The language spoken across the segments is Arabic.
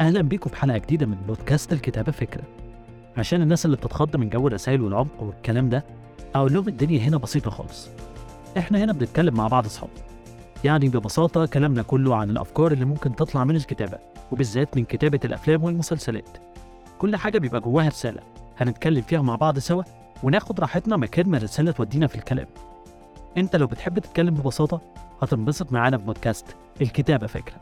أهلا بيكم في حلقة جديدة من بودكاست الكتابة فكرة. عشان الناس اللي بتتخض من جو الرسائل والعمق والكلام ده أقول لهم الدنيا هنا بسيطة خالص. إحنا هنا بنتكلم مع بعض أصحاب. يعني ببساطة كلامنا كله عن الأفكار اللي ممكن تطلع من الكتابة وبالذات من كتابة الأفلام والمسلسلات. كل حاجة بيبقى جواها رسالة. هنتكلم فيها مع بعض سوا وناخد راحتنا مكان ما الرسالة تودينا في الكلام. أنت لو بتحب تتكلم ببساطة هتنبسط معانا في بودكاست الكتابة فكرة.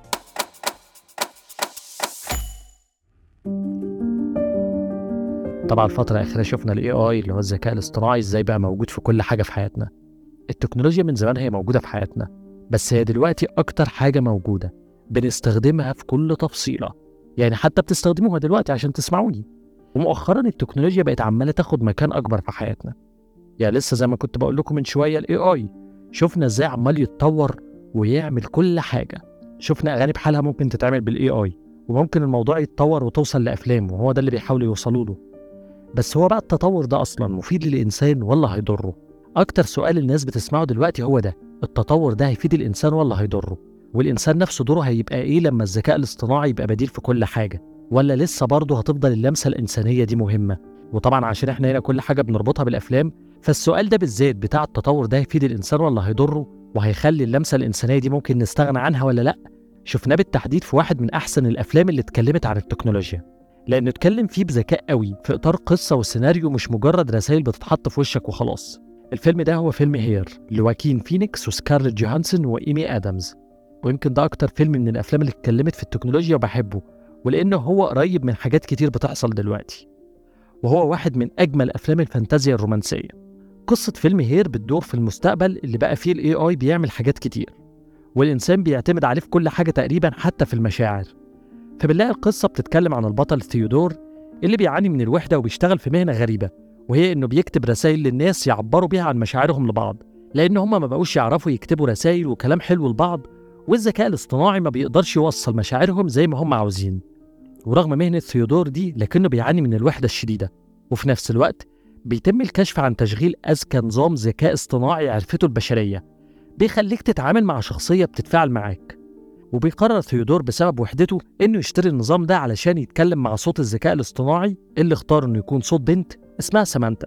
طبعا الفترة الأخيرة شفنا ال AI اللي هو الذكاء الاصطناعي إزاي بقى موجود في كل حاجة في حياتنا. التكنولوجيا من زمان هي موجودة في حياتنا بس هي دلوقتي أكتر حاجة موجودة بنستخدمها في كل تفصيلة. يعني حتى بتستخدموها دلوقتي عشان تسمعوني. ومؤخرا التكنولوجيا بقت عمالة تاخد مكان أكبر في حياتنا. يعني لسه زي ما كنت بقول لكم من شوية ال AI شفنا إزاي عمال يتطور ويعمل كل حاجة. شفنا أغاني بحالها ممكن تتعمل بالاي اي وممكن الموضوع يتطور وتوصل لأفلام وهو ده اللي بيحاولوا يوصلوا له. بس هو بقى التطور ده أصلا مفيد للإنسان ولا هيضره؟ أكتر سؤال الناس بتسمعه دلوقتي هو ده التطور ده هيفيد الإنسان ولا هيضره؟ والإنسان نفسه دوره هيبقى إيه لما الذكاء الاصطناعي يبقى بديل في كل حاجة؟ ولا لسه برضه هتفضل اللمسة الإنسانية دي مهمة؟ وطبعا عشان إحنا هنا كل حاجة بنربطها بالأفلام فالسؤال ده بالذات بتاع التطور ده هيفيد الإنسان ولا هيضره؟ وهيخلي اللمسة الإنسانية دي ممكن نستغنى عنها ولا لأ؟ شفناه بالتحديد في واحد من أحسن الأفلام اللي اتكلمت عن التكنولوجيا لأنه اتكلم فيه بذكاء قوي في إطار قصة وسيناريو مش مجرد رسائل بتتحط في وشك وخلاص. الفيلم ده هو فيلم هير لواكين فينيكس وسكارلت جوهانسون وإيمي آدمز ويمكن ده أكتر فيلم من الأفلام اللي اتكلمت في التكنولوجيا وبحبه ولأنه هو قريب من حاجات كتير بتحصل دلوقتي. وهو واحد من أجمل أفلام الفانتازيا الرومانسية. قصة فيلم هير بتدور في المستقبل اللي بقى فيه ال AI بيعمل حاجات كتير. والإنسان بيعتمد عليه في كل حاجة تقريبا حتى في المشاعر. فبنلاقي القصة بتتكلم عن البطل ثيودور اللي بيعاني من الوحدة وبيشتغل في مهنة غريبة وهي إنه بيكتب رسائل للناس يعبروا بيها عن مشاعرهم لبعض لأن هما ما بقوش يعرفوا يكتبوا رسائل وكلام حلو لبعض والذكاء الاصطناعي ما بيقدرش يوصل مشاعرهم زي ما هم عاوزين. ورغم مهنة ثيودور دي لكنه بيعاني من الوحدة الشديدة وفي نفس الوقت بيتم الكشف عن تشغيل أذكى نظام ذكاء اصطناعي عرفته البشرية بيخليك تتعامل مع شخصية بتتفاعل معاك. وبيقرر ثيودور بسبب وحدته إنه يشتري النظام ده علشان يتكلم مع صوت الذكاء الاصطناعي اللي اختار إنه يكون صوت بنت اسمها سامانتا.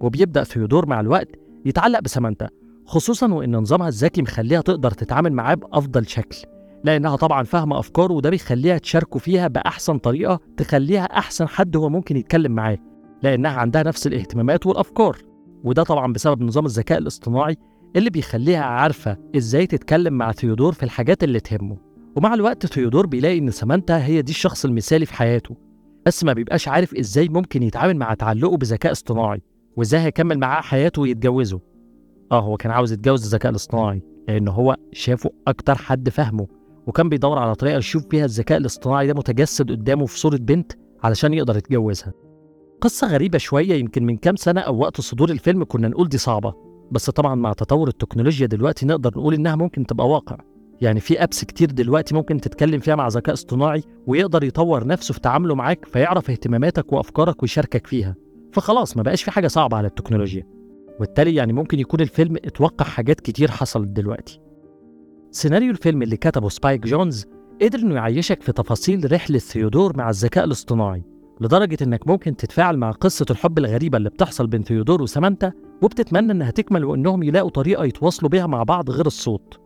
وبيبدأ ثيودور مع الوقت يتعلق بسامانتا خصوصا وإن نظامها الذكي مخليها تقدر تتعامل معاه بأفضل شكل لأنها طبعا فاهمة أفكاره وده بيخليها تشاركه فيها بأحسن طريقة تخليها أحسن حد هو ممكن يتكلم معاه لأنها عندها نفس الاهتمامات والأفكار. وده طبعا بسبب نظام الذكاء الاصطناعي اللي بيخليها عارفة إزاي تتكلم مع ثيودور في الحاجات اللي تهمه. ومع الوقت ثيودور بيلاقي إن سامانتا هي دي الشخص المثالي في حياته بس ما بيبقاش عارف إزاي ممكن يتعامل مع تعلقه بذكاء اصطناعي وإزاي هيكمل معاه حياته ويتجوزه. آه هو كان عاوز يتجوز الذكاء الاصطناعي لأن هو شافه أكتر حد فاهمه وكان بيدور على طريقة يشوف بيها الذكاء الاصطناعي ده متجسد قدامه في صورة بنت علشان يقدر يتجوزها. قصة غريبة شوية يمكن من كام سنة أو وقت صدور الفيلم كنا نقول دي صعبة. بس طبعا مع تطور التكنولوجيا دلوقتي نقدر نقول إنها ممكن تبقى واقع. يعني في ابس كتير دلوقتي ممكن تتكلم فيها مع ذكاء اصطناعي ويقدر يطور نفسه في تعامله معاك فيعرف اهتماماتك وأفكارك ويشاركك فيها. فخلاص ما بقاش في حاجة صعبة على التكنولوجيا. وبالتالي يعني ممكن يكون الفيلم أتوقع حاجات كتير حصلت دلوقتي. سيناريو الفيلم اللي كتبه سبايك جونز قدر إنه يعيشك في تفاصيل رحلة ثيودور مع الذكاء الاصطناعي لدرجة إنك ممكن تتفاعل مع قصة الحب الغريبة اللي بتحصل بين ثيودور وسامانتا وبتتمنى إنها تكمل وإنهم يلاقوا طريقة يتواصلوا بيها مع بعض غير الصوت.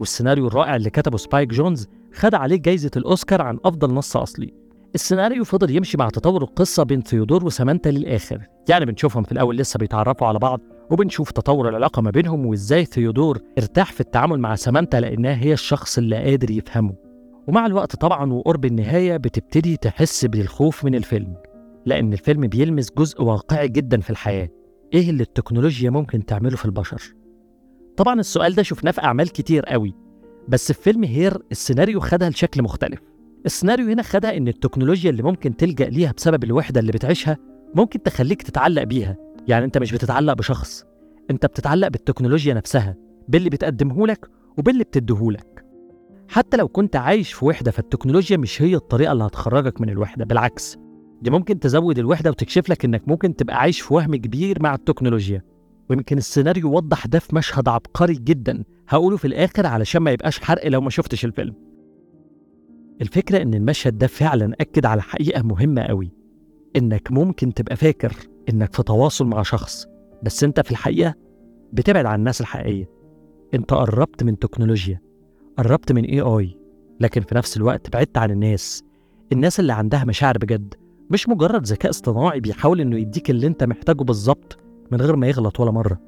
والسيناريو الرائع اللي كتبه سبايك جونز خد عليه جايزة الأوسكار عن أفضل نص أصلي. السيناريو فضل يمشي مع تطور القصة بين ثيودور وسامانتا للآخر، يعني بنشوفهم في الأول لسه بيتعرفوا على بعض وبنشوف تطور العلاقة ما بينهم وإزاي ثيودور ارتاح في التعامل مع سامانتا لأنها هي الشخص اللي قادر يفهمه. ومع الوقت طبعا وقرب النهاية بتبتدي تحس بالخوف من الفيلم لأن الفيلم بيلمس جزء واقعي جدا في الحياة إيه اللي التكنولوجيا ممكن تعمله في البشر؟ طبعا السؤال ده شفناه في أعمال كتير قوي بس في فيلم هير السيناريو خدها لشكل مختلف. السيناريو هنا خدها إن التكنولوجيا اللي ممكن تلجأ ليها بسبب الوحدة اللي بتعيشها ممكن تخليك تتعلق بيها. يعني أنت مش بتتعلق بشخص أنت بتتعلق بالتكنولوجيا نفسها باللي بتقدمه لك وباللي بتديهولك حتى لو كنت عايش في وحدة فالتكنولوجيا مش هي الطريقة اللي هتخرجك من الوحدة بالعكس. دي ممكن تزود الوحدة وتكشف لك إنك ممكن تبقى عايش في وهم كبير مع التكنولوجيا. ويمكن السيناريو وضح ده في مشهد عبقري جدا. هقوله في الآخر علشان ما يبقاش حرق لو ما شفتش الفيلم. الفكرة إن المشهد ده فعلا أكد على حقيقة مهمة قوي. إنك ممكن تبقى فاكر إنك في تواصل مع شخص بس أنت في الحقيقة بتبعد عن الناس الحقيقية. أنت قربت من تكنولوجيا قربت من اي اي لكن في نفس الوقت بعدت عن الناس. الناس اللي عندها مشاعر بجد مش مجرد ذكاء اصطناعي بيحاول إنه يديك اللي أنت محتاجه بالظبط من غير ما يغلط ولا مرة.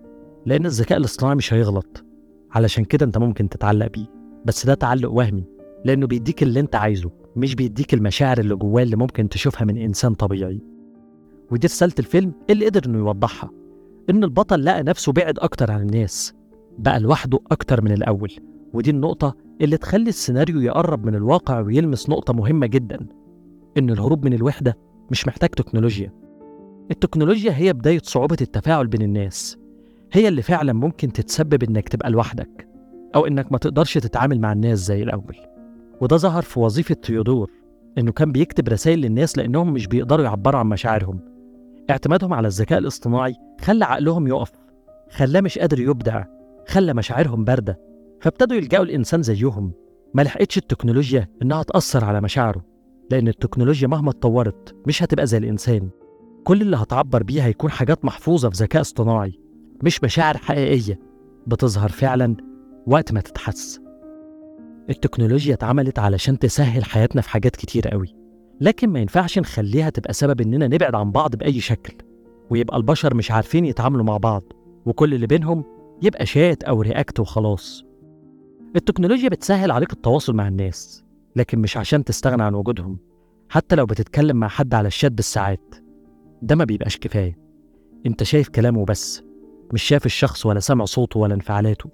لأن الذكاء الاصطناعي مش هيغلط. علشان كده أنت ممكن تتعلق بيه. بس ده تعلق وهمي. لأنه بيديك اللي أنت عايزه. مش بيديك المشاعر اللي جواه اللي ممكن تشوفها من إنسان طبيعي. ودي رسالة الفيلم اللي قدر إنه يوضحها. إن البطل لقى نفسه بعد أكتر عن الناس. بقى لوحده أكتر من الأول. ودي النقطة اللي تخلي السيناريو يقرب من الواقع ويلمس نقطة مهمة جدا. إن الهروب من الوحدة مش محتاج تكنولوجيا. التكنولوجيا هي بداية صعوبة التفاعل بين الناس. هي اللي فعلا ممكن تتسبب إنك تبقى لوحدك أو إنك ما تقدرش تتعامل مع الناس زي الأول. وده ظهر في وظيفة تيودور إنه كان بيكتب رسائل للناس لأنهم مش بيقدروا يعبروا عن مشاعرهم. اعتمادهم على الذكاء الاصطناعي خلى عقلهم يقف خلاه مش قادر يبدع خلى مشاعرهم باردة. فابتدوا يلجأوا الإنسان زيهم. ما لحقتش التكنولوجيا إنها تأثر على مشاعره. لأن التكنولوجيا مهما اتطورت مش هتبقى زي الإنسان. كل اللي هتعبر بيه هيكون حاجات محفوظة في ذكاء اصطناعي مش مشاعر حقيقية بتظهر فعلا وقت ما تتحس. التكنولوجيا اتعملت علشان تسهل حياتنا في حاجات كتير قوي لكن ما ينفعش نخليها تبقى سبب إننا نبعد عن بعض بأي شكل ويبقى البشر مش عارفين يتعاملوا مع بعض وكل اللي بينهم يبقى شات أو رياكت وخلاص. التكنولوجيا بتسهل عليك التواصل مع الناس لكن مش عشان تستغنى عن وجودهم. حتى لو بتتكلم مع حد على الشات بالساعات ده ما بيبقاش كفاية. انت شايف كلامه بس مش شايف الشخص ولا سامع صوته ولا انفعالاته.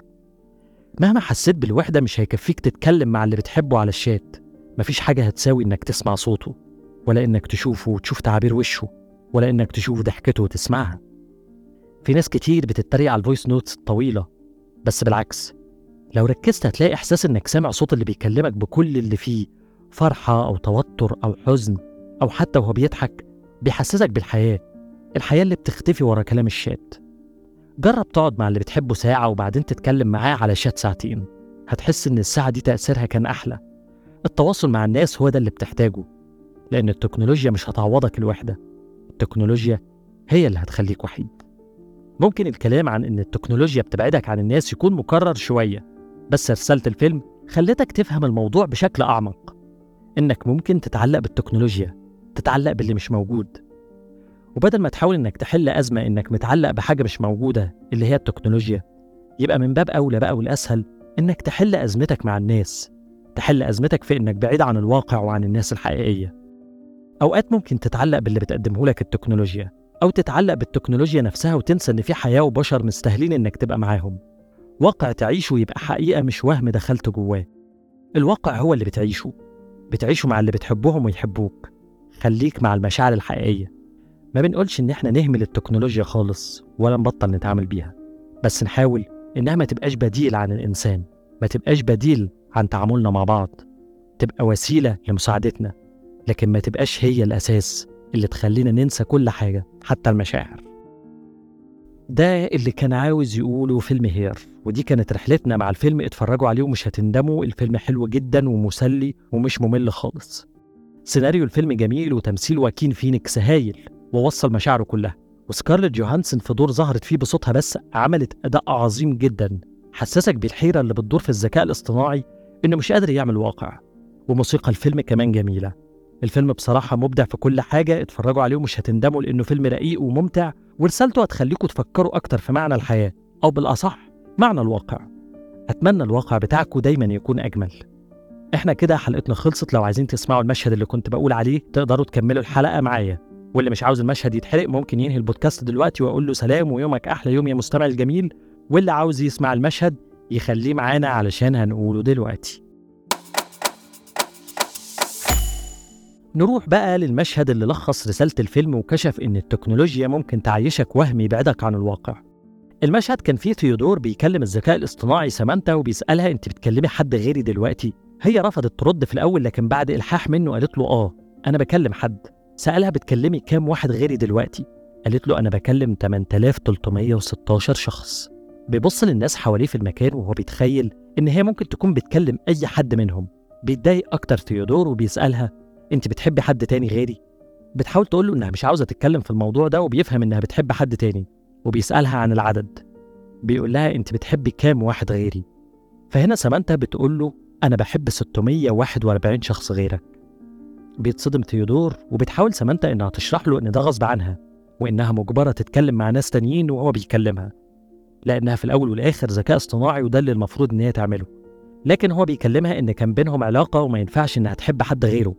مهما حسيت بالوحدة مش هيكفيك تتكلم مع اللي بتحبه على الشات. مفيش حاجة هتساوي إنك تسمع صوته ولا إنك تشوفه وتشوف تعابير وشه ولا إنك تشوف ضحكته وتسمعها. في ناس كتير بتتريق على ال voice notes الطويلة بس بالعكس لو ركزت هتلاقي إحساس إنك سامع صوت اللي بيكلمك بكل اللي فيه فرحة أو توتر أو حزن أو حتى وهو بيضحك بيحسسك بالحياة الحياة اللي بتختفي ورا كلام الشات. جرب تقعد مع اللي بتحبه ساعة وبعدين تتكلم معاه على شات ساعتين هتحس إن الساعة دي تأثيرها كان أحلى. التواصل مع الناس هو ده اللي بتحتاجه لأن التكنولوجيا مش هتعوضك الوحدة التكنولوجيا هي اللي هتخليك وحيد. ممكن الكلام عن إن التكنولوجيا بتبعدك عن الناس يكون مكرر شوية بس رسالة الفيلم خلتك تفهم الموضوع بشكل أعمق. إنك ممكن تتعلق بالتكنولوجيا تتعلق باللي مش موجود. وبدل ما تحاول إنك تحل أزمة إنك متعلق بحاجة مش موجودة اللي هي التكنولوجيا يبقى من باب أولى بقى والأسهل إنك تحل أزمتك مع الناس. تحل أزمتك في إنك بعيد عن الواقع وعن الناس الحقيقية. أوقات ممكن تتعلق باللي بتقدمه لك التكنولوجيا أو تتعلق بالتكنولوجيا نفسها وتنسى إن في حياة وبشر مستاهلين إنك تبقى معاهم. واقع تعيشه ويبقى حقيقة مش وهم دخلت جواه. الواقع هو اللي بتعيشه. بتعيشه مع اللي بتحبهم ويحبوك. خليك مع المشاعر الحقيقية. ما بنقولش إن إحنا نهمل التكنولوجيا خالص ولا نبطل نتعامل بيها. بس نحاول إنها ما تبقاش بديل عن الإنسان. ما تبقاش بديل عن تعاملنا مع بعض. تبقى وسيلة لمساعدتنا. لكن ما تبقاش هي الأساس اللي تخلينا ننسى كل حاجة حتى المشاعر. ده اللي كان عاوز يقوله فيلم هير ودي كانت رحلتنا مع الفيلم اتفرجوا عليه ومش هتندموا الفيلم حلو جدا ومسلي ومش ممل خالص. سيناريو الفيلم جميل وتمثيل واكين فينيكس هايل ووصل مشاعره كلها وسكارلت جوهانسون في دور ظهرت فيه بصوتها بس عملت أداء عظيم جدا حسسك بالحيرة اللي بتدور في الذكاء الاصطناعي إنه مش قادر يعمل واقع. وموسيقى الفيلم كمان جميلة. الفيلم بصراحة مبدع في كل حاجة اتفرجوا عليه ومش هتندموا لأنه فيلم رقيق وممتع ورسالته هتخليكم تفكروا أكتر في معنى الحياة أو بالأصح معنى الواقع. أتمنى الواقع بتاعكم دايما يكون أجمل. إحنا كده حلقتنا خلصت لو عايزين تسمعوا المشهد اللي كنت بقول عليه تقدروا تكملوا الحلقة معايا. واللي مش عاوز المشهد يتحرق ممكن ينهي البودكاست دلوقتي وأقول له سلام ويومك أحلى يوم يا مستمع الجميل. واللي عاوز يسمع المشهد يخليه معانا علشان هنقوله دلوقتي. نروح بقى للمشهد اللي لخص رسالة الفيلم وكشف إن التكنولوجيا ممكن تعيشك وهم يبعدك عن الواقع. المشهد كان فيه ثيودور بيكلم الذكاء الاصطناعي سامانتا وبيسألها أنت بتكلمي حد غيري دلوقتي؟ هي رفضت ترد في الأول لكن بعد إلحاح منه قالت له آه أنا بكلم حد. سألها بتكلمي كام واحد غيري دلوقتي؟ قالت له أنا بكلم 8316 شخص. بيبص للناس حواليه في المكان وهو بيتخيل إن هي ممكن تكون بتكلم أي حد منهم بيتضايق أكتر ثيودور وبيسألها أنت بتحبي حد تاني غيري؟ بتحاول تقول له إنها مش عاوزة تتكلم في الموضوع ده وبيفهم إنها بتحب حد تاني وبيسألها عن العدد بيقول لها أنت بتحبي كام واحد غيري؟ فهنا سامانتا بتقول له أنا بحب 641 شخص غيرك بيتصدم ثيودور وبتحاول سامانتا إنها تشرح له إن ده غصب عنها وإنها مجبرة تتكلم مع ناس تانيين وهو بيكلمها لأنها في الأول والآخر ذكاء اصطناعي وده اللي المفروض إن هي تعمله لكن هو بيكلمها إن كان بينهم علاقة وما ينفعش إنها تحب حد غيره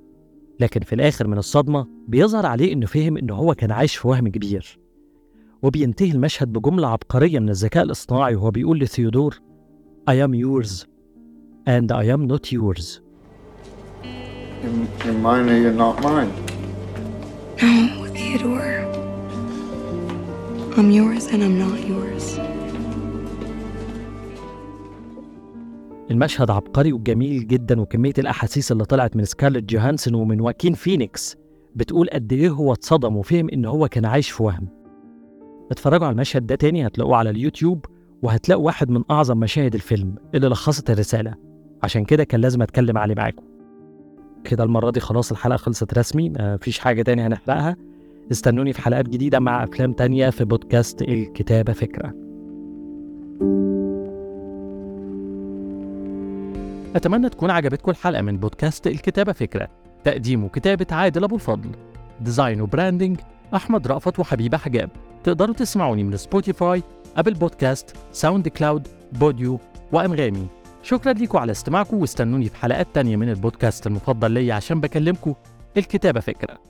لكن في الآخر من الصدمة بيظهر عليه إنه فهم إنه هو كان عايش في وهم كبير وبينتهي المشهد بجملة عبقرية من الذكاء الاصطناعي وهو بيقول لثيودور I am yours and I am not yours You're, you're mine or you're not mine. No, Theodore. I'm yours and I'm not yours. المشهد عبقري وجميل جدا وكمية الأحاسيس اللي طلعت من سكارلت جوهانسون ومن واكين فينيكس بتقول قد إيه هو اتصدم وفهم إن هو كان عايش في وهم. اتفرجوا على المشهد ده تاني هتلاقوه على اليوتيوب وهتلاقوا واحد من أعظم مشاهد الفيلم اللي لخصت الرسالة. عشان كده كان لازم أتكلم عليه معاكم. كده المرة دي خلاص الحلقة خلصت رسمي مفيش حاجة تاني هنحرقها. استنوني في حلقات جديدة مع أفلام تانية في بودكاست الكتابة فكرة. أتمنى تكون عجبتكم الحلقة من بودكاست الكتابة فكرة تقديم وكتابة عادل أبو الفضل design و branding أحمد رأفت وحبيبة حجاب. تقدروا تسمعوني من سبوتيفاي Apple Podcasts SoundCloud بوديو وأنغامي. شكرا ليكم على استماعكم واستنوني في حلقات تانية من البودكاست المفضل ليا عشان بكلمكم الكتابة فكرة.